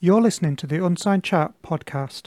You're listening to the Unsigned Chat podcast.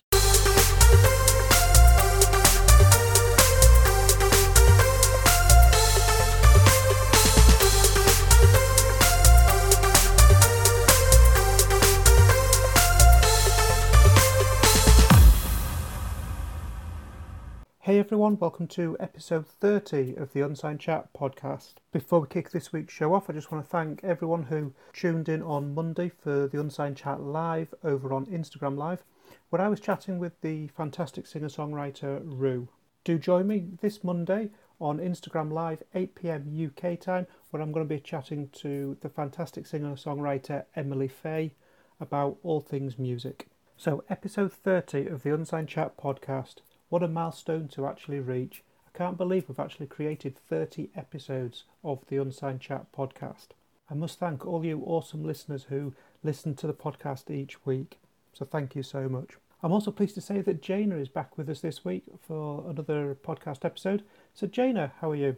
Hey everyone, welcome to episode 30 of the Unsigned Chat podcast. Before we kick this week's show off, I just want to thank everyone who tuned in on Monday for the Unsigned Chat live over on Instagram Live, where I was chatting with the fantastic singer songwriter Rue. Do join me this Monday on Instagram Live, 8 pm UK time, where I'm going to be chatting to the fantastic singer songwriter Emily Faye about all things music. So, episode 30 of the Unsigned Chat podcast. What a milestone to actually reach. I can't believe we've actually created 30 episodes of the Unsigned Chat podcast. I must thank all you awesome listeners who listen to the podcast each week. So thank you so much. I'm also pleased to say that Jayna is back with us this week for another podcast episode. So, Jayna, how are you?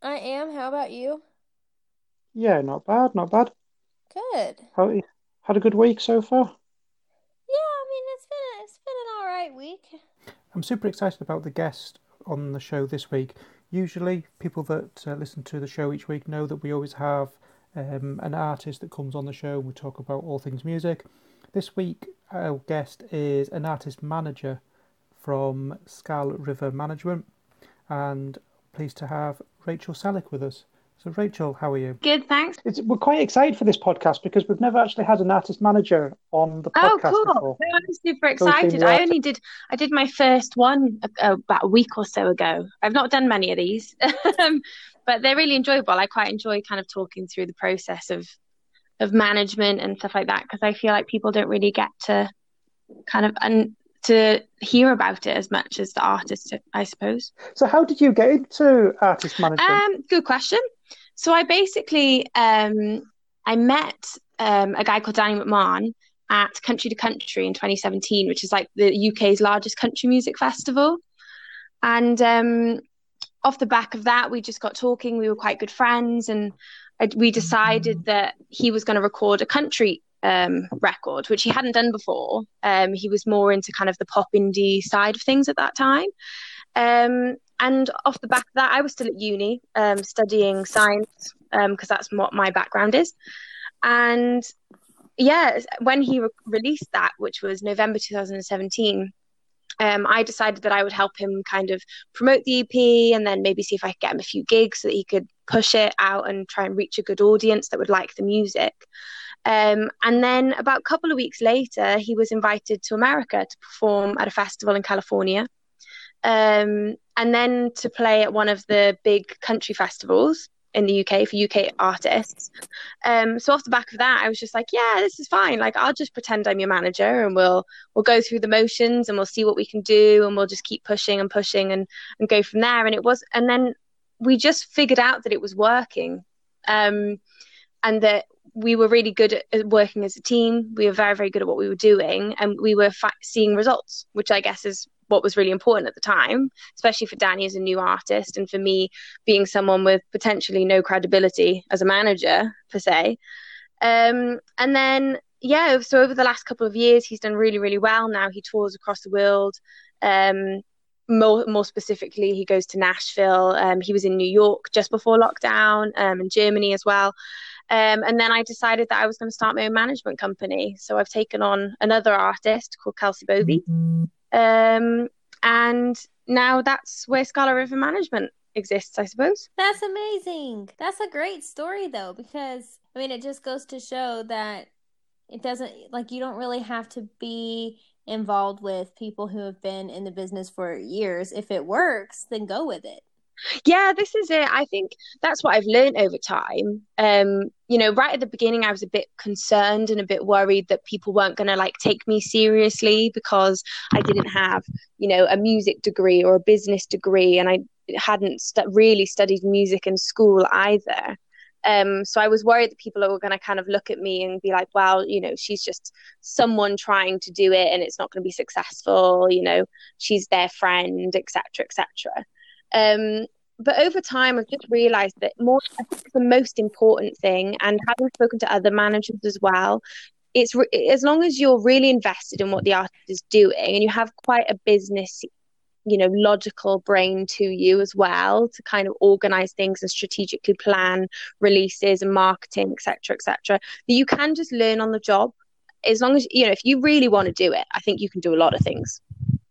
I am. How about you? Yeah, not bad, not bad. Good. How had a good week so far? Yeah, I mean it's been it's been an all right week. I'm super excited about the guest on the show this week. Usually, people that uh, listen to the show each week know that we always have um, an artist that comes on the show and we talk about all things music. This week, our guest is an artist manager from Scarlet River Management, and pleased to have Rachel Sellick with us. So, Rachel, how are you? Good, thanks. It's, we're quite excited for this podcast because we've never actually had an artist manager on the podcast oh, cool. before. I'm super excited. I only did I did my first one about a week or so ago. I've not done many of these, um, but they're really enjoyable. I quite enjoy kind of talking through the process of of management and stuff like that because I feel like people don't really get to kind of and to hear about it as much as the artist, I suppose. So, how did you get into artist management? Um, good question. So I basically um, I met um, a guy called Danny McMahon at Country to Country in 2017, which is like the UK's largest country music festival. And um, off the back of that, we just got talking. We were quite good friends, and I, we decided that he was going to record a country um, record, which he hadn't done before. Um, he was more into kind of the pop indie side of things at that time. Um, and off the back of that, I was still at uni um, studying science because um, that's what my background is. And yeah, when he re- released that, which was November 2017, um, I decided that I would help him kind of promote the EP and then maybe see if I could get him a few gigs so that he could push it out and try and reach a good audience that would like the music. Um, and then about a couple of weeks later, he was invited to America to perform at a festival in California. Um, and then to play at one of the big country festivals in the UK for UK artists. Um, so off the back of that, I was just like, yeah, this is fine. Like I'll just pretend I'm your manager and we'll we'll go through the motions and we'll see what we can do and we'll just keep pushing and pushing and and go from there. And it was and then we just figured out that it was working. Um, and that we were really good at working as a team. We were very, very good at what we were doing, and we were fa- seeing results, which I guess is what was really important at the time, especially for Danny as a new artist, and for me being someone with potentially no credibility as a manager per se. Um, and then, yeah, so over the last couple of years, he's done really, really well. Now he tours across the world. Um, more, more specifically, he goes to Nashville. Um, he was in New York just before lockdown, um, and Germany as well. Um, and then I decided that I was going to start my own management company. So I've taken on another artist called Kelsey Bovey. Mm-hmm. Um, and now that's where Scarlet River Management exists, I suppose. That's amazing. That's a great story, though, because I mean, it just goes to show that it doesn't like you don't really have to be involved with people who have been in the business for years. If it works, then go with it. Yeah, this is it. I think that's what I've learned over time. Um, you know, right at the beginning, I was a bit concerned and a bit worried that people weren't going to like take me seriously because I didn't have, you know, a music degree or a business degree, and I hadn't st- really studied music in school either. Um, so I was worried that people were going to kind of look at me and be like, well, you know, she's just someone trying to do it and it's not going to be successful. You know, she's their friend, etc., etc. Um, but over time, I've just realised that more the most important thing, and having spoken to other managers as well, it's re- as long as you're really invested in what the artist is doing and you have quite a business you know logical brain to you as well to kind of organize things and strategically plan releases and marketing etc etc that you can just learn on the job. As long as you know if you really want to do it i think you can do a lot of things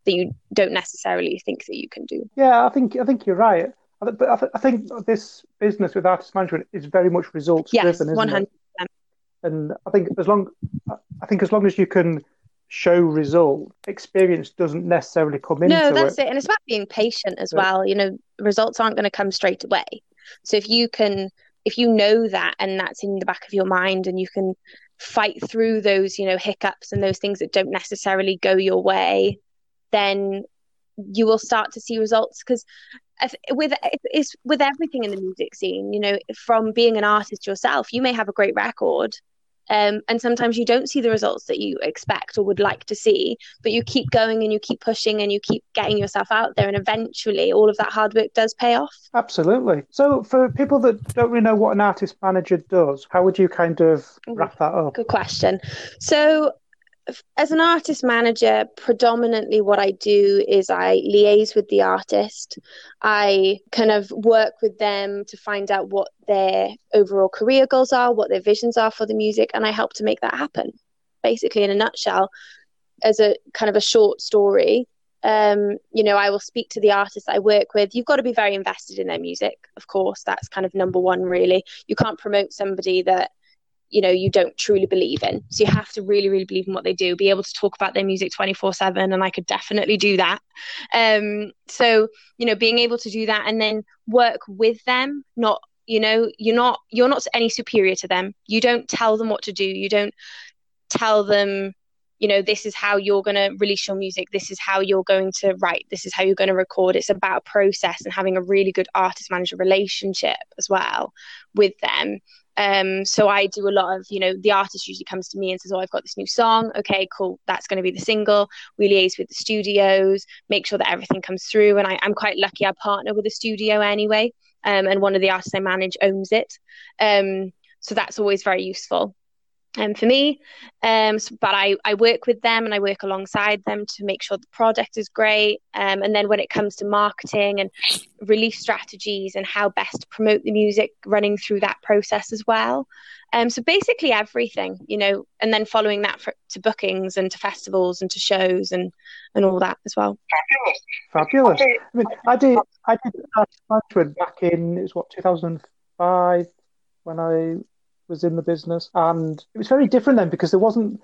that you don't necessarily think that you can do yeah i think i think you're right but I, th- I think this business with artist management is very much results yes, driven, isn't 100%. it? And I think as long, I think as long as you can show result, experience doesn't necessarily come into it. no, that's it. it. And it's about being patient as well. You know, results aren't going to come straight away. So if you can, if you know that and that's in the back of your mind and you can fight through those, you know, hiccups and those things that don't necessarily go your way, then you will start to see results because with it's with everything in the music scene you know from being an artist yourself you may have a great record um, and sometimes you don't see the results that you expect or would like to see, but you keep going and you keep pushing and you keep getting yourself out there. And eventually, all of that hard work does pay off. Absolutely. So, for people that don't really know what an artist manager does, how would you kind of wrap that up? Good question. So, as an artist manager, predominantly what I do is I liaise with the artist. I kind of work with them to find out what their overall career goals are, what their visions are for the music, and I help to make that happen. Basically, in a nutshell, as a kind of a short story, um, you know, I will speak to the artists I work with. You've got to be very invested in their music, of course. That's kind of number one, really. You can't promote somebody that you know you don't truly believe in. So you have to really really believe in what they do be able to talk about their music 24 7 and i could definitely do that. Um so you know being able to do that and then work with them not you know you're not you're not any superior to them. You don't tell them what to do. You don't tell them you know this is how you're going to release your music this is how you're going to write this is how you're going to record it's about a process and having a really good artist manager relationship as well with them um, so I do a lot of, you know, the artist usually comes to me and says, "Oh, I've got this new song. Okay, cool. That's going to be the single." We liaise with the studios, make sure that everything comes through. And I, am quite lucky. I partner with a studio anyway, um, and one of the artists I manage owns it. Um, so that's always very useful um, for me. Um, so, but I, I work with them and I work alongside them to make sure the product is great. Um, and then when it comes to marketing and release strategies and how best to promote the music, running through that process as well. Um, so basically everything, you know, and then following that for, to bookings and to festivals and to shows and and all that as well. Fabulous. I mean, I did I did management back in it was what 2005 when I was in the business, and it was very different then because there wasn't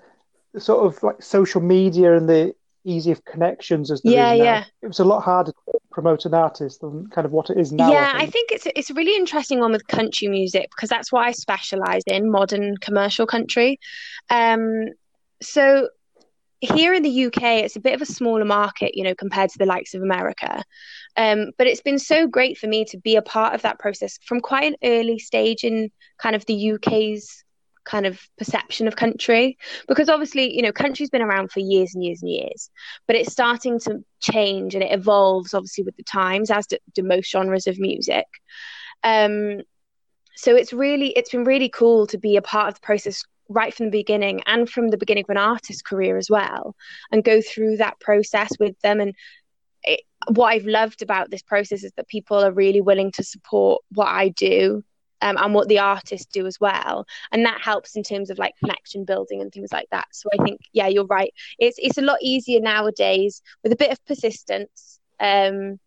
the sort of like social media and the easy of connections as there yeah, yeah. It was a lot harder to promote an artist than kind of what it is now. Yeah, I think, I think it's it's a really interesting one with country music because that's what I specialize in, modern commercial country. Um, so here in the UK, it's a bit of a smaller market, you know, compared to the likes of America. Um, but it's been so great for me to be a part of that process from quite an early stage in kind of the UK's kind of perception of country because obviously you know country's been around for years and years and years but it's starting to change and it evolves obviously with the times as do, do most genres of music um so it's really it's been really cool to be a part of the process right from the beginning and from the beginning of an artist's career as well and go through that process with them and it, what I've loved about this process is that people are really willing to support what I do um, and what the artists do as well, and that helps in terms of like connection building and things like that. So I think, yeah, you're right. It's it's a lot easier nowadays with a bit of persistence, um,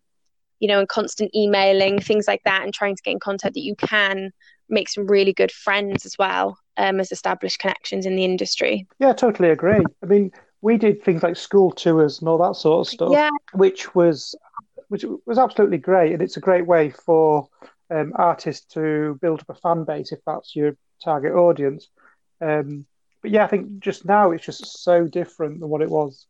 you know, and constant emailing, things like that, and trying to get in contact that you can make some really good friends as well um, as established connections in the industry. Yeah, totally agree. I mean, we did things like school tours and all that sort of stuff, yeah. which was which was absolutely great, and it's a great way for um, artists to build up a fan base if that's your target audience. Um, but yeah, I think just now it's just so different than what it was,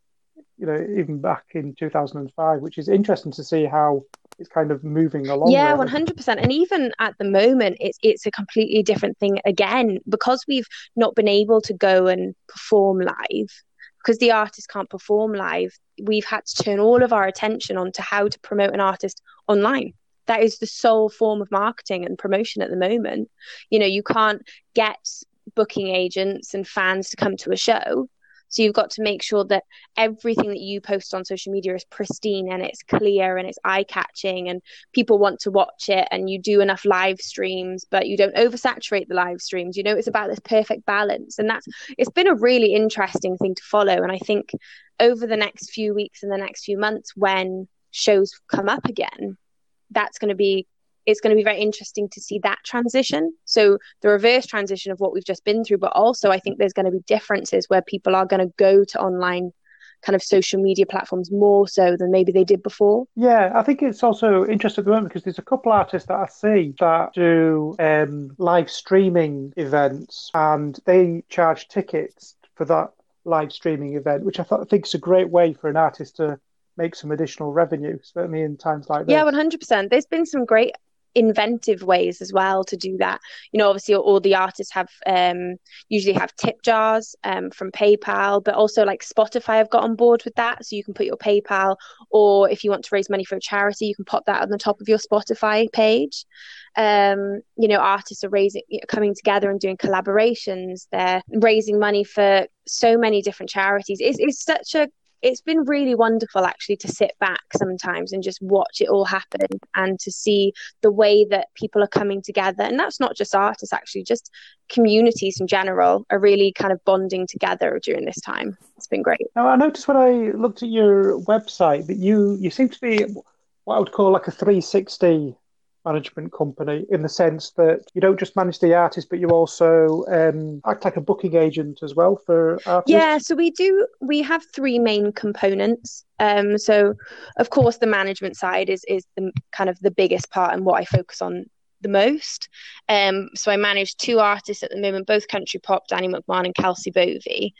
you know, even back in 2005, which is interesting to see how it's kind of moving along. Yeah, one hundred percent. And even at the moment, it's it's a completely different thing again because we've not been able to go and perform live because the artist can't perform live. We've had to turn all of our attention onto how to promote an artist online. That is the sole form of marketing and promotion at the moment. You know, you can't get booking agents and fans to come to a show. So you've got to make sure that everything that you post on social media is pristine and it's clear and it's eye catching and people want to watch it and you do enough live streams, but you don't oversaturate the live streams. You know, it's about this perfect balance. And that's it's been a really interesting thing to follow. And I think over the next few weeks and the next few months when shows come up again, that's going to be it's going to be very interesting to see that transition. So the reverse transition of what we've just been through, but also I think there's going to be differences where people are going to go to online kind of social media platforms more so than maybe they did before. Yeah, I think it's also interesting at the moment because there's a couple artists that I see that do um, live streaming events and they charge tickets for that live streaming event, which I, thought, I think is a great way for an artist to make some additional revenue, certainly in times like this. Yeah, 100%. There's been some great inventive ways as well to do that. You know, obviously all the artists have um, usually have tip jars um, from PayPal, but also like Spotify have got on board with that. So you can put your PayPal, or if you want to raise money for a charity, you can pop that on the top of your Spotify page. Um, you know, artists are raising, coming together and doing collaborations. They're raising money for so many different charities. It's, it's such a it's been really wonderful actually to sit back sometimes and just watch it all happen and to see the way that people are coming together. And that's not just artists actually just communities in general are really kind of bonding together during this time. It's been great. Now i noticed when i looked at your website that you you seem to be what i would call like a 360 management company in the sense that you don't just manage the artist, but you also um, act like a booking agent as well for artists? Yeah, so we do. We have three main components. Um, so, of course, the management side is is the kind of the biggest part and what I focus on the most. Um, so I manage two artists at the moment, both country pop, Danny McMahon and Kelsey Bovey.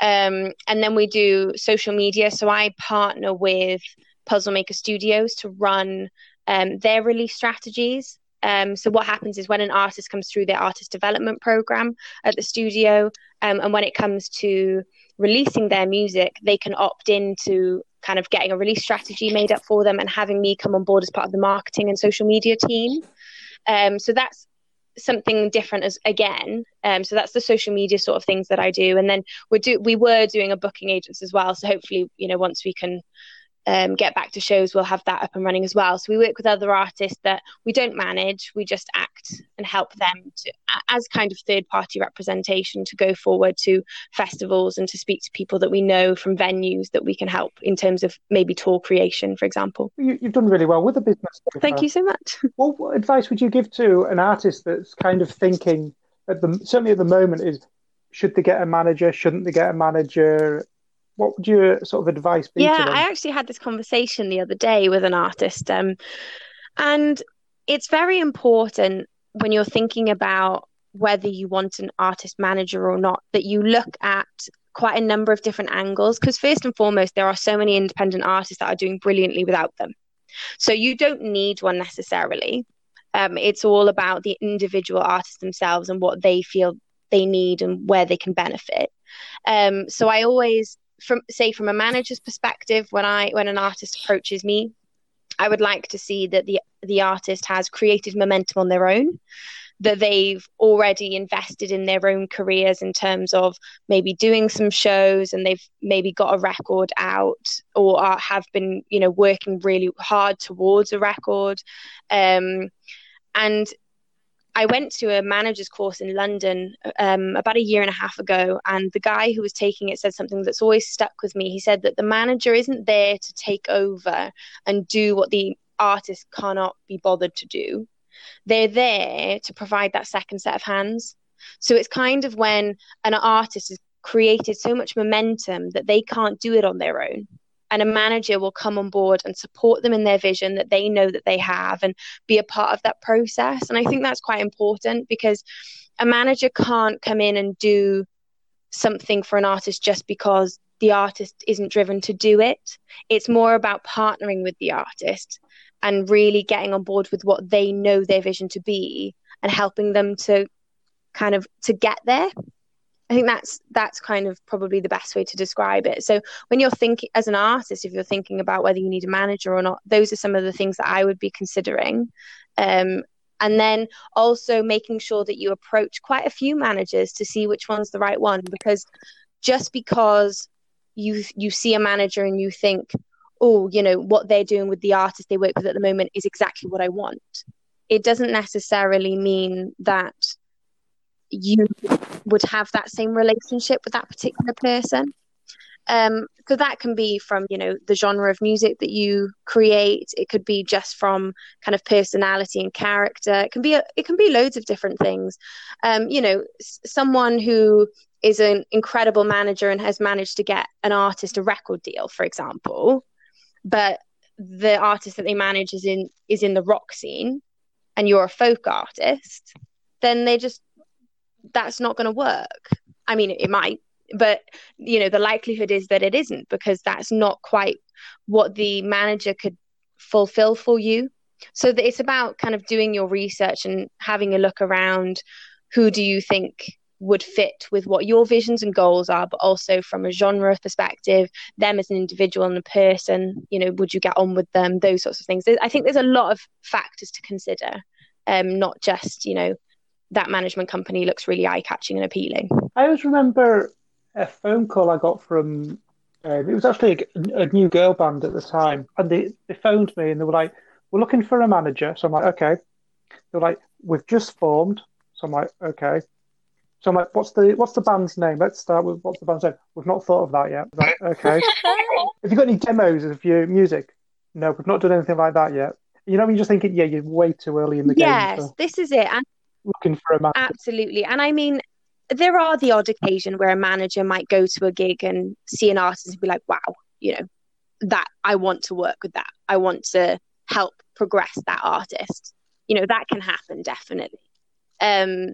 Um, and then we do social media. So I partner with Puzzle Maker Studios to run um, their release strategies. Um, so what happens is when an artist comes through their artist development program at the studio, um, and when it comes to releasing their music, they can opt into kind of getting a release strategy made up for them and having me come on board as part of the marketing and social media team. Um, so that's something different as again. Um, so that's the social media sort of things that I do, and then we do we were doing a booking agents as well. So hopefully, you know, once we can um, get back to shows, we'll have that up and running as well. So we work with other artists that we don't manage, we just act and help them to, as kind of third party representation to go forward to festivals and to speak to people that we know from venues that we can help in terms of maybe tour creation, for example. You, have done really well with the business. Thank you so much. What, what advice would you give to an artist that's kind of thinking at the certainly at the moment is should they get a manager? Shouldn't they get a manager? What would your sort of advice be? Yeah, I actually had this conversation the other day with an artist, um, and it's very important when you're thinking about whether you want an artist manager or not that you look at quite a number of different angles because first and foremost there are so many independent artists that are doing brilliantly without them. So you don't need one necessarily. Um, it's all about the individual artists themselves and what they feel they need and where they can benefit. Um, so i always from say from a manager's perspective when i when an artist approaches me i would like to see that the the artist has created momentum on their own that they've already invested in their own careers in terms of maybe doing some shows and they've maybe got a record out or are, have been you know working really hard towards a record. Um, and I went to a manager's course in London um, about a year and a half ago, and the guy who was taking it said something that's always stuck with me. He said that the manager isn't there to take over and do what the artist cannot be bothered to do. They're there to provide that second set of hands. So it's kind of when an artist has created so much momentum that they can't do it on their own and a manager will come on board and support them in their vision that they know that they have and be a part of that process. And i think that's quite important because a manager can't come in and do something for an artist just because the artist isn't driven to do it. It's more about partnering with the artist and really getting on board with what they know their vision to be and helping them to kind of to get there I think that's that's kind of probably the best way to describe it. So when you're thinking as an artist, if you're thinking about whether you need a manager or not, those are some of the things that I would be considering. Um, and then also making sure that you approach quite a few managers to see which one's the right one because just because you you see a manager and you think oh you know what they're doing with the artist they work with at the moment is exactly what i want it doesn't necessarily mean that you would have that same relationship with that particular person. Um, so that can be from you know the genre of music that you create. It could be just from kind of personality and character. It can be a, it can be loads of different things. Um, you know s- someone who is an incredible manager and has managed to get an artist a record deal for example but the artist that they manage is in is in the rock scene and you're a folk artist then they just that's not going to work. I mean it might but you know the likelihood is that it isn't because that's not quite what the manager could fulfill for you. So it's about kind of doing your research and having a look around who do you think would fit with what your visions and goals are but also from a genre perspective them as an individual and a person you know would you get on with them? Those sorts of things. I think there's a lot of factors to consider um not just you know that management company looks really eye catching and appealing I always remember a phone call I got from. Uh, it was actually a, a, new girl band at the time, and they, they phoned me and they were like, "We're looking for a manager." So I'm like, "Okay." They're like, "We've just formed." So I'm like, "Okay." So I'm like, "What's the what's the band's name?" Let's start with what's the band's name. We've not thought of that yet. Like, okay. Have you got any demos of your music? No, we've not done anything like that yet. You know, you're just thinking, yeah, you're way too early in the yes, game. Yes, this is it. And looking for a manager. Absolutely. And I mean, there are the odd occasion where a manager might go to a gig and see an artist and be like, wow, you know, that I want to work with that. I want to help progress that artist. You know, that can happen definitely. Um,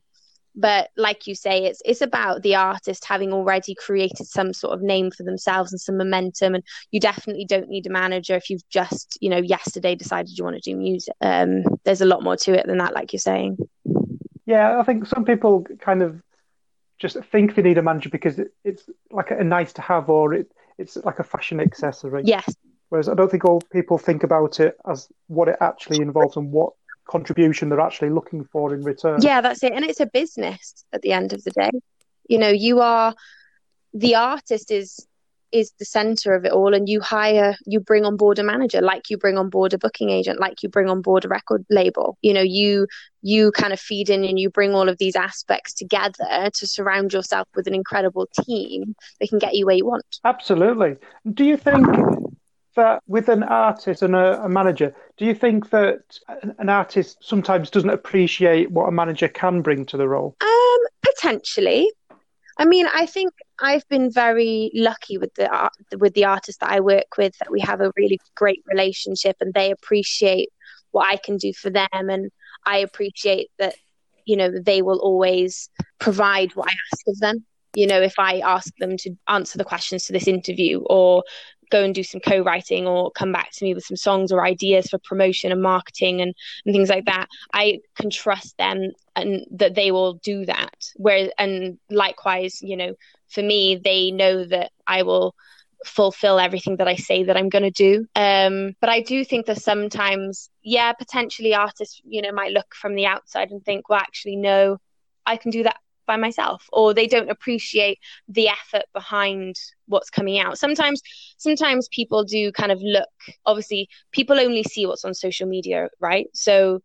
but like you say, it's it's about the artist having already created some sort of name for themselves and some momentum. And you definitely don't need a manager if you've just, you know, yesterday decided you want to do music. Um, there's a lot more to it than that, like you're saying. Yeah, I think some people kind of just think they need a manager because it, it's like a, nice to have or it, it's like a fashion accessory. Yes. Whereas I don't think all people think about it as what it actually involves and what contribution they're actually looking for in return. Yeah, that's it. And it's a business at the end of the day. You know, you are the artist is is the center of it all and you hire you bring on board a manager like you bring on board a booking agent like you bring on board a record label. You know you you kind of feed in and you bring all of these aspects together to surround yourself with an incredible team that can get you where you want. Absolutely. Do you think that with an artist and a, a manager do you think that an artist sometimes doesn't appreciate what a manager can bring to the role? Um potentially I mean, I think I've been very lucky with the art, with the artists that I work with that we have a really great relationship and they appreciate what I can do for them and I appreciate that you know they will always provide what I ask of them. You know, if I ask them to answer the questions to this interview or go and do some co-writing or come back to me with some songs or ideas for promotion and marketing and, and things like that i can trust them and that they will do that where and likewise you know for me they know that i will fulfill everything that I say that I'm going to do. Um, but I do think that sometimes, yeah, potentially artists, you know, might look from the outside and think, well, actually, no, I can do that by myself or they don't appreciate the effort behind what's coming out. Sometimes sometimes people do kind of look obviously people only see what's on social media right? So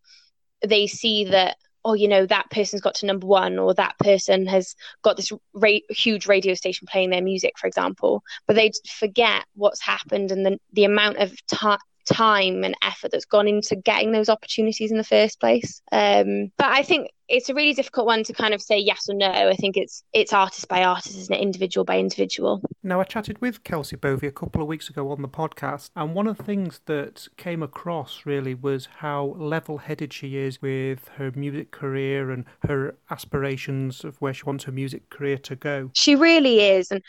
they see that oh you know that person's got to number one or that person has got this ra- huge radio station playing their music for example. But they forget what's happened and the, the amount of time time and effort that's gone into getting those opportunities in the first place. Um, but I think it's a really difficult one to kind of say yes or no. I think it's it's artist by artist, isn't it? Individual by individual. Now, I chatted with Kelsey Bovey a couple of weeks ago on the podcast, and one of the things that came across really was how level headed she is with her music career and her aspirations of where she wants her music career to go. She really is. And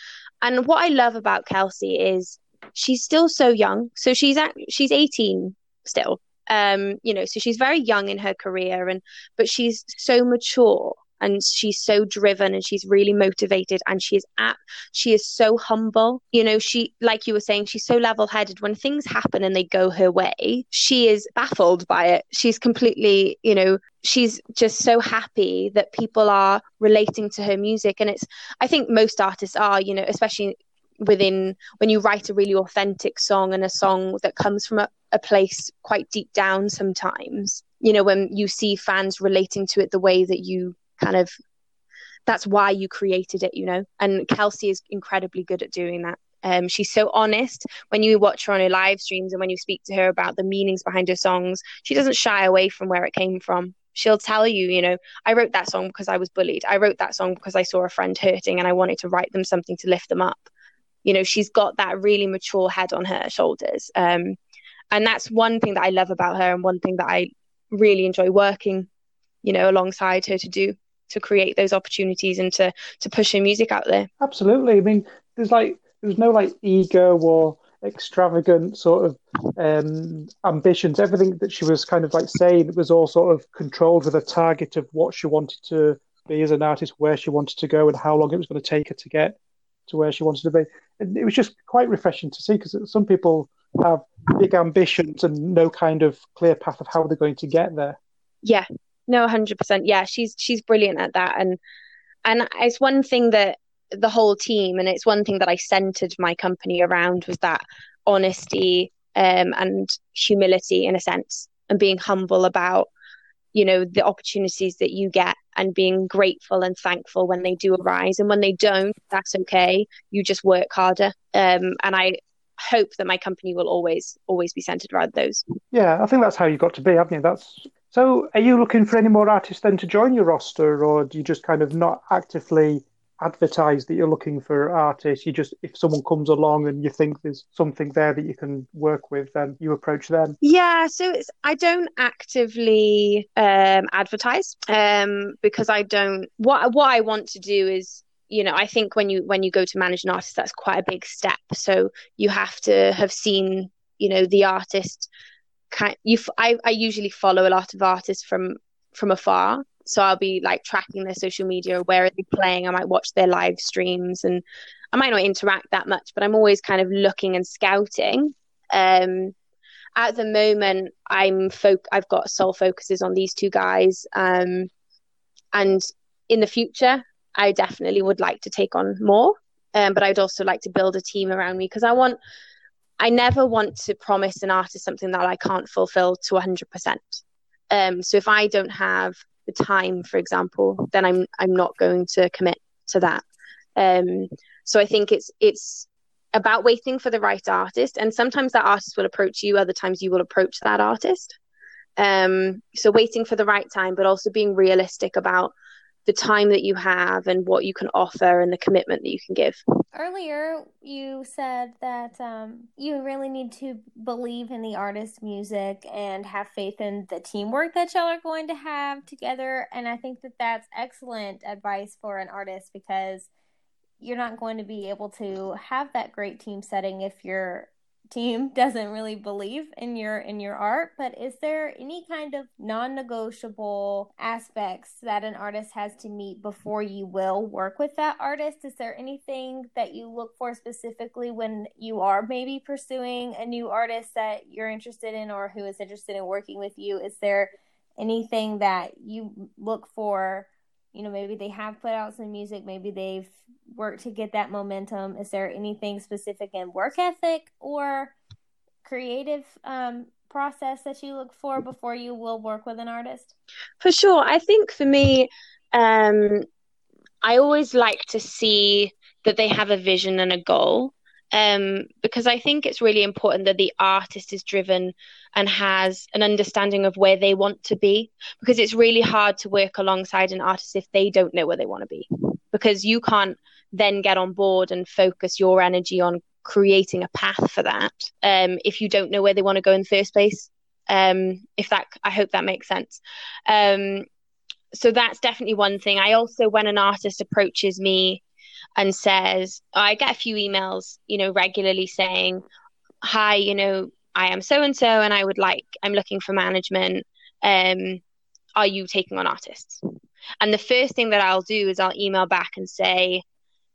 and what I love about Kelsey is she's still so young. So she's at, she's 18 still. Um, you know, so she's very young in her career and but she's so mature and she's so driven and she's really motivated and she is at she is so humble you know she like you were saying she's so level-headed when things happen and they go her way she is baffled by it she's completely you know she's just so happy that people are relating to her music and it's i think most artists are you know especially within when you write a really authentic song and a song that comes from a, a place quite deep down sometimes you know when you see fans relating to it the way that you kind of that's why you created it you know? And kelsey is incredibly good at doing that. Um, she's so honest. When you watch her on her live streams and when you speak to her about the meanings behind her songs she doesn't shy away from where it came from. She'll tell you you know i wrote that song because i was bullied. I wrote that song because i saw a friend hurting and i wanted to write them something to lift them up you know she's got that really mature head on her shoulders um, and that's one thing that i love about her and one thing that i really enjoy working, you know, alongside her to do to create those opportunities and to to push her music out there. Absolutely. I mean, there's like there's no like ego or extravagant sort of um, ambitions. Everything that she was kind of like saying was all sort of controlled with a target of what she wanted to be as an artist, where she wanted to go, and how long it was going to take her to get to where she wanted to be. And it was just quite refreshing to see because some people have big ambitions and no kind of clear path of how they're going to get there. Yeah, no, hundred percent. Yeah, she's she's brilliant at that, and and it's one thing that the whole team, and it's one thing that I centered my company around was that honesty um, and humility in a sense, and being humble about you know the opportunities that you get and being grateful and thankful when they do arise and when they don't that's okay you just work harder um, and i hope that my company will always always be centered around those. Yeah, I think that's how you got to be, haven't you? That's so. Are you looking for any more artists then to join your roster, or do you just kind of not actively advertise that you're looking for artists? You just if someone comes along and you think there's something there that you can work with, then you approach them. Yeah, so it's I don't actively um, advertise um, because I don't. What what I want to do is you know i think when you when you go to manage an artist that's quite a big step so you have to have seen you know the artist kind you I, I usually follow a lot of artists from from afar so i'll be like tracking their social media where are they playing i might watch their live streams and i might not interact that much but i'm always kind of looking and scouting um at the moment i'm folk i've got sole focuses on these two guys um and in the future I definitely would like to take on more. Um, but I'd also like to build a team around me because I want, I never want to promise an artist something that I can't fulfill to 100%. Um, so if I don't have the time, for example, then I'm I'm not going to commit to that. Um, so I think it's it's about waiting for the right artist, and sometimes that artist will approach you, other times you will approach that artist. Um, so waiting for the right time, but also being realistic about the time that you have and what you can offer and the commitment that you can give. Earlier, you said that um, you really need to believe in the artist's music and have faith in the teamwork that y'all are going to have together. And I think that that's excellent advice for an artist because you're not going to be able to have that great team setting if you're team doesn't really believe in your in your art but is there any kind of non-negotiable aspects that an artist has to meet before you will work with that artist? Is there anything that you look for specifically when you are maybe pursuing a new artist that you're interested in or who is interested in working with you? Is there anything that you look for you know maybe they have put out some music maybe they've worked to get that momentum. Is there anything specific in work ethic or creative um, process that you look for before you will work with an artist? For sure. I think for me um, i always like to see that they have a vision and a goal um, because I think it's really important that the artist is driven and has an understanding of where they want to be. Because it's really hard to work alongside an artist if they don't know where they want to be. Because you can't then get on board and focus your energy on creating a path for that um, if you don't know where they want to go in the first place. Um, if that, I hope that makes sense. Um, so that's definitely one thing. I also, when an artist approaches me and says, I get a few emails, you know, regularly saying, Hi, you know, I am so and so, and I would like, I'm looking for management. Um, are you taking on artists? And the first thing that I'll do is I'll email back and say,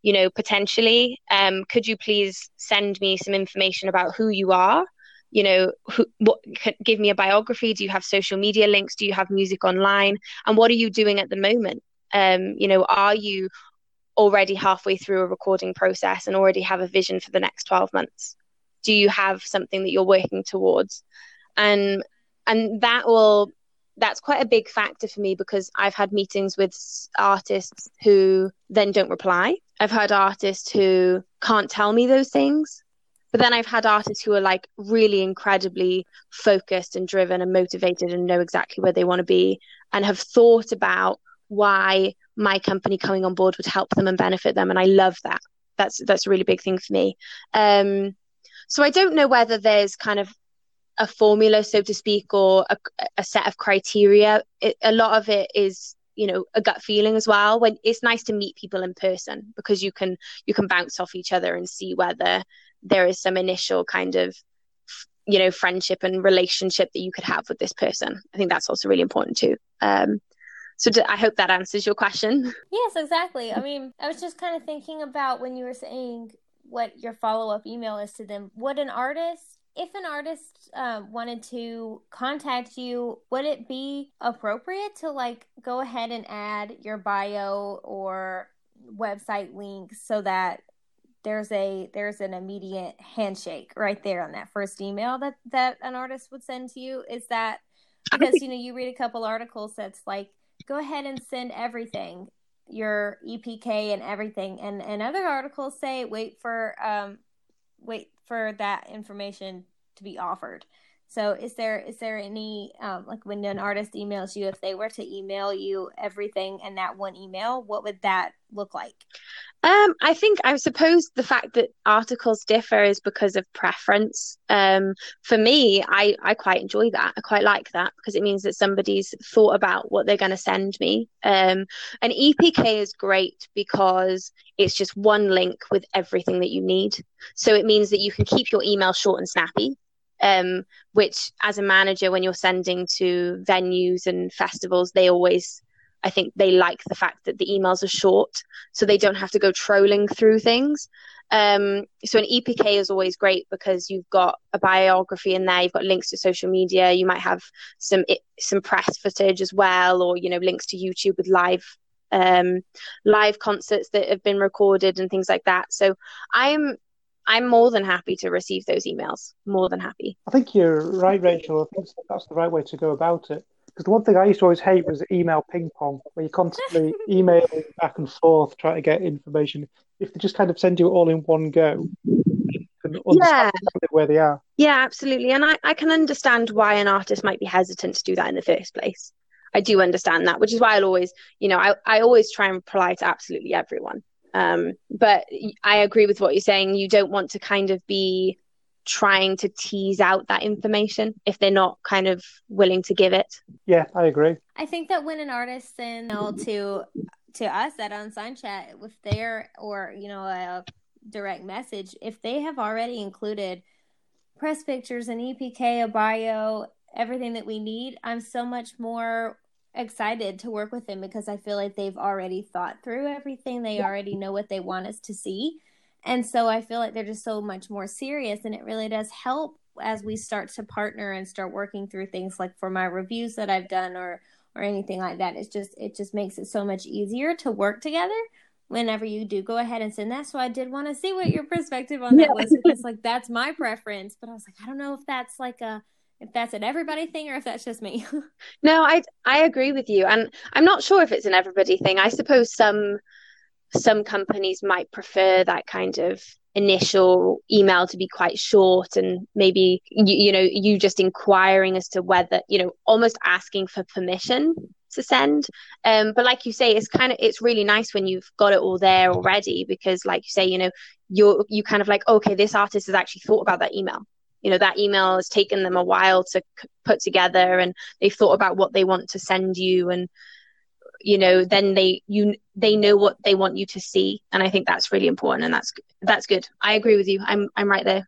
you know, potentially, um, could you please send me some information about who you are? You know, who, what, give me a biography. Do you have social media links? Do you have music online? And what are you doing at the moment? Um, you know, are you already halfway through a recording process and already have a vision for the next 12 months? Do you have something that you're working towards? And and that will that's quite a big factor for me because I've had meetings with artists who then don't reply. I've had artists who can't tell me those things. But then I've had artists who are like really incredibly focused and driven and motivated and know exactly where they want to be and have thought about why my company coming on board would help them and benefit them. And I love that. That's that's a really big thing for me. Um, so I don't know whether there's kind of a formula, so to speak, or a, a set of criteria. It, a lot of it is you know a gut feeling as well when it's nice to meet people in person because you can you can bounce off each other and see whether there is some initial kind of you know friendship and relationship that you could have with this person i think that's also really important too um so i hope that answers your question yes exactly i mean i was just kind of thinking about when you were saying what your follow-up email is to them would an artist if an artist um, wanted to contact you, would it be appropriate to like go ahead and add your bio or website link so that there's a there's an immediate handshake right there on that first email that that an artist would send to you? Is that because you know you read a couple articles that's like go ahead and send everything your EPK and everything and and other articles say wait for um wait for that information to be offered. So is there is there any um, like when an artist emails you, if they were to email you everything in that one email, what would that look like? Um, I think I suppose the fact that articles differ is because of preference. Um, for me, I I quite enjoy that. I quite like that because it means that somebody's thought about what they're going to send me. Um, an EPK is great because it's just one link with everything that you need. So it means that you can keep your email short and snappy um, which as a manager, when you're sending to venues and festivals, they always, I think they like the fact that the emails are short, so they don't have to go trolling through things. Um, so an EPK is always great because you've got a biography in there, you've got links to social media, you might have some some press footage as well, or you know links to YouTube with live um, live concerts that have been recorded and things like that. So I'm I'm more than happy to receive those emails. More than happy. I think you're right, Rachel. I think that's the right way to go about it. Because the one thing I used to always hate was email ping pong, where you're constantly emailing back and forth trying to get information. If they just kind of send you all in one go, yeah. where they are. Yeah, absolutely. And I, I can understand why an artist might be hesitant to do that in the first place. I do understand that, which is why I'll always, you know, I, I always try and reply to absolutely everyone. Um, but I agree with what you're saying. You don't want to kind of be trying to tease out that information if they're not kind of willing to give it. Yeah, I agree. I think that when an artist sends to to us at Unsigned Chat, if they're or you know a direct message, if they have already included press pictures, an EPK, a bio, everything that we need, I'm so much more excited to work with them because I feel like they've already thought through everything. They already know what they want us to see. And so I feel like they're just so much more serious and it really does help as we start to partner and start working through things like for my reviews that I've done or or anything like that. It's just it just makes it so much easier to work together whenever you do go ahead and send that. So I did want to see what your perspective on that yeah. was because like that's my preference, but I was like I don't know if that's like a if that's an everybody thing or if that's just me. no, I I agree with you, and I'm not sure if it's an everybody thing. I suppose some some companies might prefer that kind of initial email to be quite short and maybe you, you know you just inquiring as to whether you know almost asking for permission to send um but like you say it's kind of it's really nice when you've got it all there already because like you say you know you're you kind of like okay this artist has actually thought about that email you know that email has taken them a while to put together and they've thought about what they want to send you and you know then they you they know what they want you to see. And i think that's really important and that's that's good. I agree with you. I'm i'm right there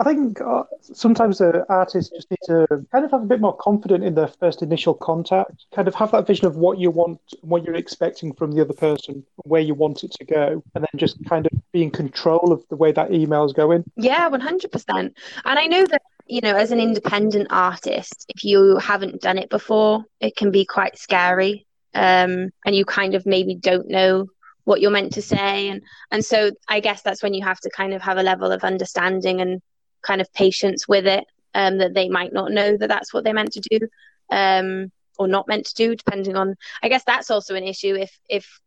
I think uh, sometimes artists just need to kind of have a bit more confidence in their first initial contact, kind of have that vision of what you want, what you're expecting from the other person, where you want it to go, and then just kind of be in control of the way that email is going. Yeah, 100%. And I know that you know, as an independent artist, if you haven't done it before, it can be quite scary. Um, and you kind of maybe don't know what you're meant to say. And, and so I guess that's when you have to kind of have a level of understanding and kind of patience with it, um, that they might not know that that's what they're meant to do, um, or not meant to do, depending on, I guess that's also an issue if, if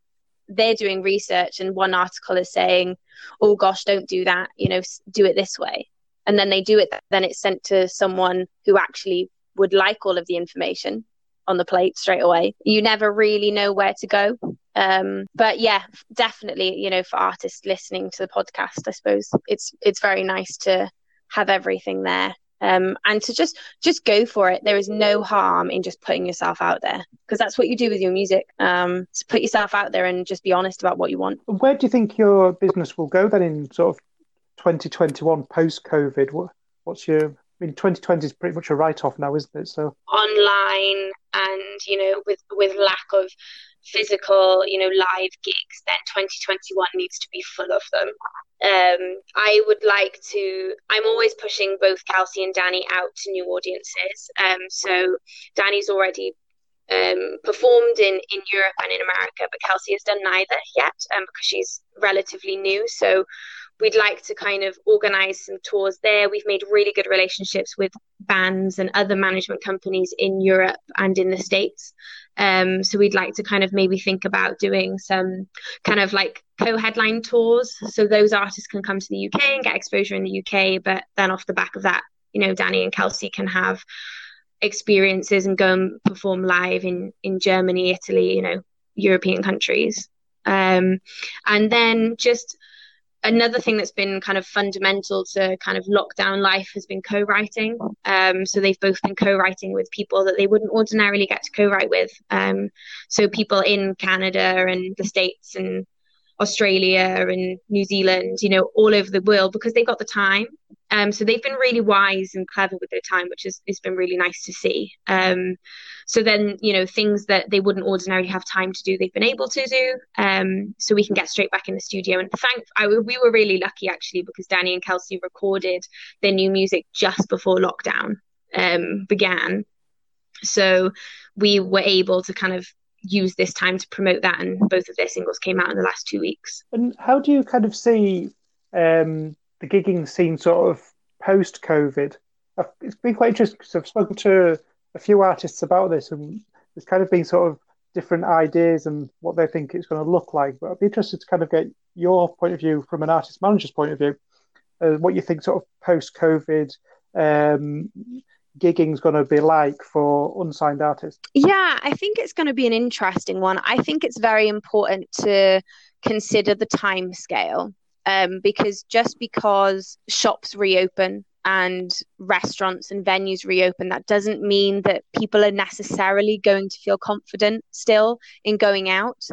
they're doing research and one article is saying, oh gosh, don't do that, you know, do it this way. And then they do it then it's sent to someone who actually would like all of the information on the plate straight away. You never really know where to go um, but yeah definitely you know for artists listening to the podcast i suppose it's it's very nice to have everything there um, and to just just go for it there is no harm in just putting yourself out there because that's what you do with your music um, to put yourself out there and just be honest about what you want where do you think your business will go then in sort of 2021 post COVID? What, what's your? I mean, 2020 is pretty much a write off now, isn't it? So online and you know with with lack of physical you know live gigs then 2021 needs to be full of them um, i would like to i'm always pushing both kelsey and danny out to new audiences um, so danny's already um, performed in, in Europe and in America, but Kelsey has done neither yet um, because she's relatively new. So we'd like to kind of organize some tours there. We've made really good relationships with bands and other management companies in Europe and in the States. Um, so we'd like to kind of maybe think about doing some kind of like co-headline tours. So those artists can come to the UK and get exposure in the UK, but then off the back of that, you know, Danny and Kelsey can have experiences and go and perform live in in Germany, Italy, you know, European countries. Um, and then just another thing that's been kind of fundamental to kind of lockdown life has been co-writing. Um, so they've both been co-writing with people that they wouldn't ordinarily get to co-write with. Um, so people in Canada and the States and Australia and New Zealand, you know, all over the world because they've got the time. Um, so they've been really wise and clever with their time, which has, has been really nice to see. Um, so then, you know, things that they wouldn't ordinarily have time to do, they've been able to do. Um, so we can get straight back in the studio. And thank, I, we were really lucky actually because Danny and Kelsey recorded their new music just before lockdown um, began. So we were able to kind of use this time to promote that, and both of their singles came out in the last two weeks. And how do you kind of see um, the gigging scene sort of post COVID? It's been quite interesting because I've spoken to a few artists about this, and there's kind of been sort of different ideas and what they think it's going to look like. But I'd be interested to kind of get your point of view from an artist manager's point of view, uh, what you think sort of post COVID um, gigging is going to be like for unsigned artists? Yeah, I think it's going to be an interesting one. I think it's very important to consider the time scale um, because just because shops reopen and restaurants and venues reopen, that doesn't mean that people are necessarily going to feel confident still in going out.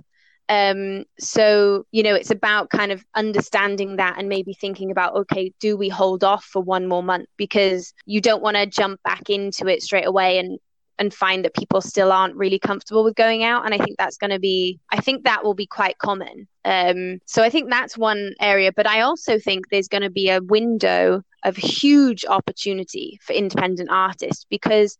Um, so, you know, it's about kind of understanding that and maybe thinking about, okay, do we hold off for one more month? Because you don't want to jump back into it straight away and and find that people still aren't really comfortable with going out. And i think that's going to be i think that will be quite common. Um, so i think that's one area. But i also think there's going to be a window of huge opportunity for independent artists because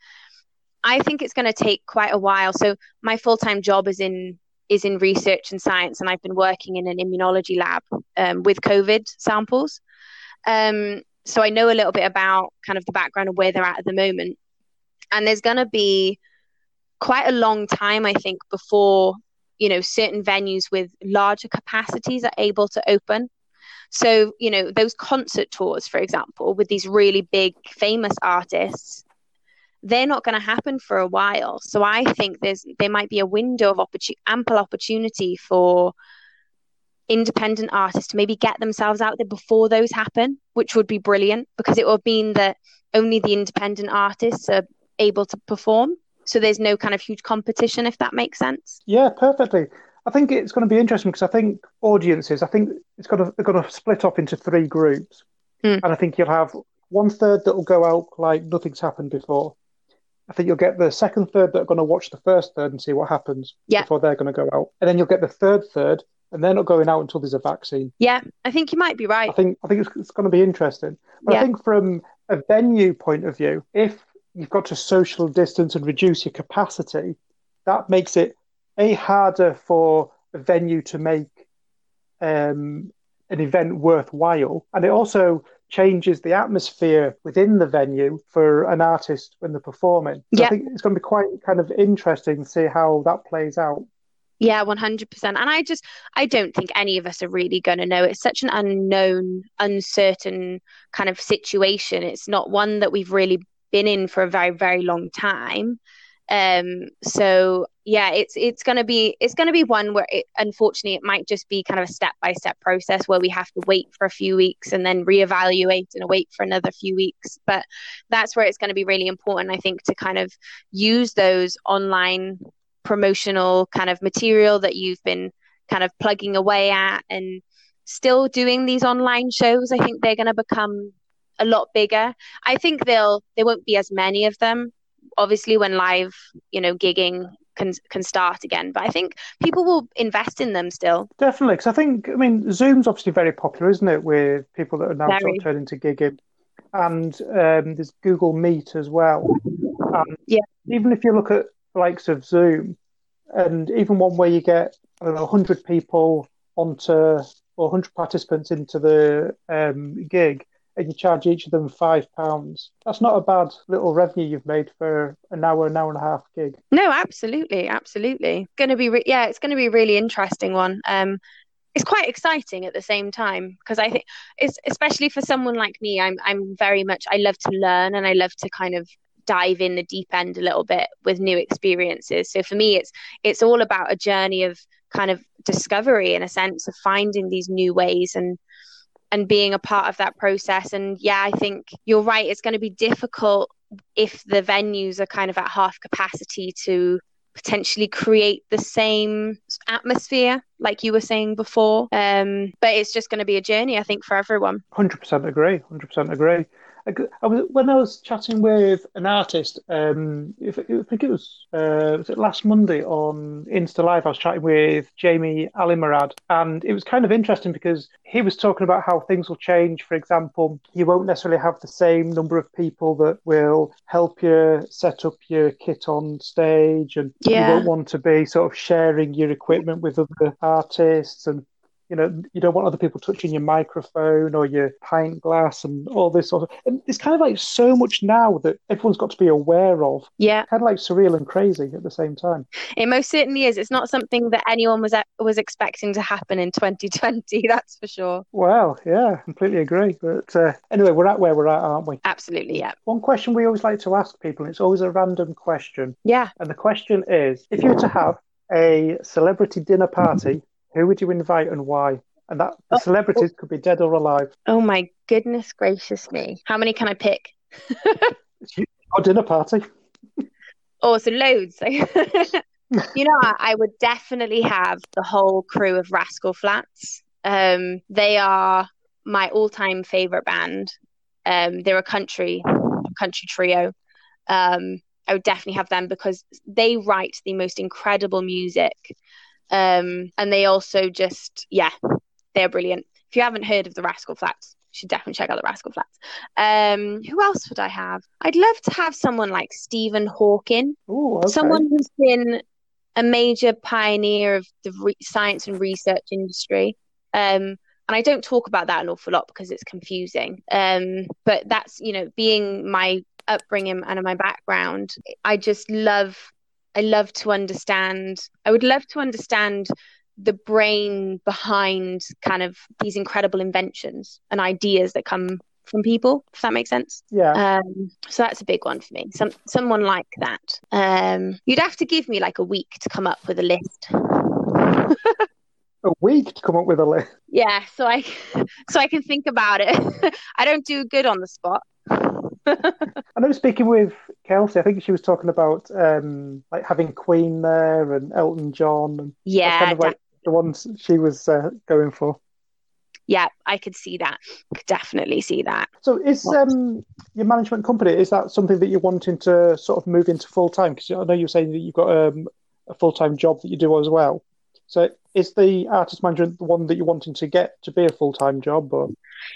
i think it's going to take quite a while. So my full-time job is in is in research and science, and I've been working in an immunology lab um, with COVID samples. Um, so I know a little bit about kind of the background of where they're at at the moment. And there's going to be quite a long time, I think, before you know certain venues with larger capacities are able to open. So you know those concert tours, for example, with these really big famous artists they're not going to happen for a while. So I think there's there might be a window of opportunity, ample opportunity for independent artists to maybe get themselves out there before those happen, which would be brilliant because it would mean that only the independent artists are able to perform. So there's no kind of huge competition, if that makes sense. Yeah, perfectly. I think it's going to be interesting because I think audiences, I think it's going to they're going to split up into three groups. Hmm. and I think you'll have one third that will go out like nothing's happened before. I think you'll get the second third that are going to watch the first third and see what happens Yeah. before they're going to go out, and then you'll get the third third, and they're not going out until there's a vaccine. Yeah, I think you might be right. I think I think it's, it's going to be interesting. But Yeah. I think from a venue point of view, if you've got to social distance and reduce your capacity, that makes it a harder for a venue to make um, an event worthwhile, and it also changes the atmosphere within the venue for an artist when they're performing. So Yeah. I think it's going to be quite kind of interesting to see how that plays out. Yeah, 100%. And I just, I don't think any of us are really going to know. It's such an unknown, uncertain kind of situation. It's not one that we've really been in for a very, very long time. Um, so yeah, it's it's gonna be it's gonna be one where it unfortunately it might just be kind of a step by step process where we have to wait for a few weeks and then reevaluate and wait for another few weeks. But that's where it's going to be really important, I think, to kind of use those online promotional kind of material that you've been kind of plugging away at and still doing these online shows. I think they're going to become a lot bigger. I think they'll there won't be as many of them obviously when live, you know, gigging can can start again, but I think people will invest in them still. Definitely, because I think I mean Zoom's obviously very popular, isn't it, with people that are now sort of turning to gigging, and um, there's Google Meet as well. And Yeah. even if you look at likes of Zoom, and even one where you get I don't know 100 people onto or 100 participants into the um, gig, and you charge each of them five pounds. That's not a bad little revenue you've made for an hour, an hour and a half gig. No, absolutely, absolutely. Going to be re- yeah, it's going to be a really interesting one. Um, it's quite exciting at the same time because I think it's especially for someone like me. I'm I'm very much I love to learn and I love to kind of dive in the deep end a little bit with new experiences. So for me, it's it's all about a journey of kind of discovery in a sense of finding these new ways and and being a part of that process. And yeah, I think you're right. It's going to be difficult if the venues are kind of at half capacity to potentially create the same atmosphere like you were saying before um but it's just going to be a journey i think for everyone Hundred percent agree. Hundred percent agree. I, was when I was chatting with an artist. Um, if, I think it was uh, was it last Monday on Insta Live. I was chatting with Jamie Alimorad, and it was kind of interesting because he was talking about how things will change. For example, you won't necessarily have the same number of people that will help you set up your kit on stage, and Yeah. you won't want to be sort of sharing your equipment with other artists and you know, you don't want other people touching your microphone or your pint glass and all this sort of. And it's kind of like so much now that everyone's got to be aware of. yeah Kind of like surreal and crazy at the same time. it most certainly is it's not something that anyone was was expecting to happen in 2020 that's for sure Well, yeah, completely agree. But uh, anyway, we're at where we're at, aren't we? absolutely yeah One question we always like to ask people, and it's always a random question. yeah And the question is if you were to have a celebrity dinner party, who would you invite and why? And that the Oh. celebrities could be dead or alive. oh my goodness gracious me how many can i pick your dinner party. Oh, so loads. you know, I, I would definitely have the whole crew of Rascal Flatts. Um, they are my all-time favorite band. Um, they're a country country trio. Um, I would definitely have them because they write the most incredible music. Um, and they also just, yeah, they're brilliant. If you haven't heard of the Rascal Flatts, you should definitely check out the Rascal Flatts. Um, who else would I have? I'd love to have someone like Stephen Hawking Oh, okay. someone who's been a major pioneer of the re- science and research industry. Um, and I don't talk about that an awful lot because it's confusing. Um, but that's, you know, being my upbringing and my background, I just love, I love to understand, I would love to understand the brain behind kind of these incredible inventions and ideas that come from people, if that makes sense. Yeah. Um, so that's a big one for me. Some someone like that. Um, you'd have to give me like a week to come up with a list. a week to come up with a list. Yeah, so I so I can think about it. I don't do good on the spot. I know speaking with Kelsey, I think she was talking about um, like having Queen there and Elton John and Yeah, kind of like the ones she was uh, going for. yeah, I could see that. Could definitely see that. So, is um, your management company is that something that you're wanting to sort of move into full time? Because I know you're saying that you've got um, a full time job that you do as well. So, is the artist management the one that you're wanting to get to be a full time job? Or?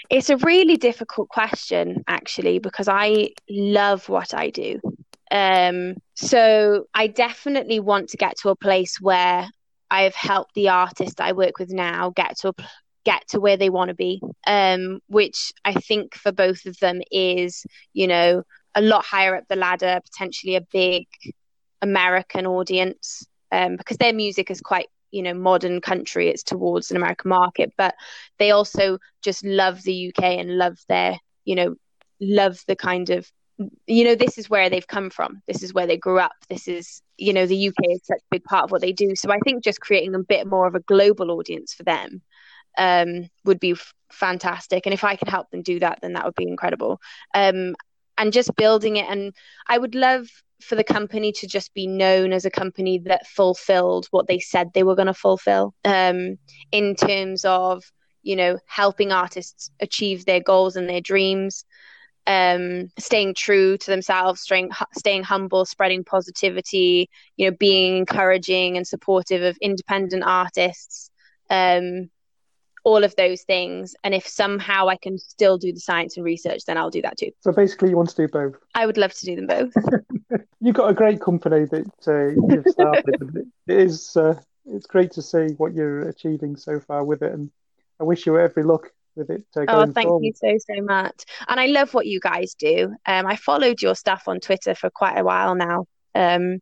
It's a really difficult question, actually, because I love what I do. Um, so, I definitely want to get to a place where I have helped the artists I work with now get to a, get to where they want to be, um, which I think for both of them is, you know, a lot higher up the ladder, potentially a big American audience, um, because their music is quite, you know, modern country. It's towards an American market, but they also just love the UK and love their, you know, love the kind of you know this is where they've come from this is where they grew up this is you know the uk is such a big part of what they do so i think just creating a bit more of a global audience for them um, would be f- fantastic. And if I can help them do that, then that would be incredible. Um, and just building it. And I would love for the company to just be known as a company that fulfilled what they said they were going to fulfill um, in terms of, you know, helping artists achieve their goals and their dreams. Um, staying true to themselves, staying, staying humble, spreading positivity, you know, being encouraging and supportive of independent artists, um, all of those things. And if somehow I can still do the science and research, then I'll do that too. So basically, you want to do both? I would love to do them both. You've got a great company that uh, you've started. it is uh, it's great to see what you're achieving so far with it, and I wish you every luck with it. Uh, oh, thank forward. you so so much, and I love what you guys do. Um, I followed your stuff on Twitter for quite a while now. Um,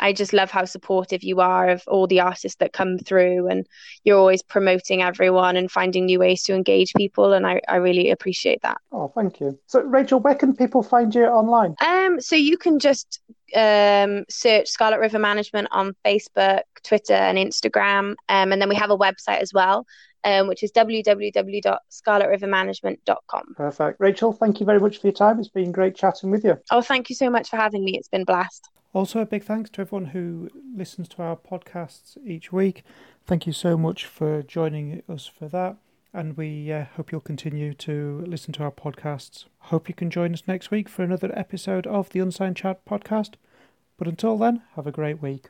I just love how supportive you are of all the artists that come through and you're always promoting everyone and finding new ways to engage people and I, I really appreciate that. Oh, thank you. So Rachel, where can people find you online? Um so you can just um, search Scarlet River Management on Facebook, Twitter, and Instagram. Um, and then we have a website as well, um, which is www.scarletrivermanagement.com. Perfect. Rachel, thank you very much for your time. It's been great chatting with you. Oh, thank you so much for having me. It's been a blast. Also, a big thanks to everyone who listens to our podcasts each week. Thank you so much for joining us for that. And we uh, hope you'll continue to listen to our podcasts. Hope you can join us next week for another episode of the Unsigned Chat podcast. But until then, have a great week.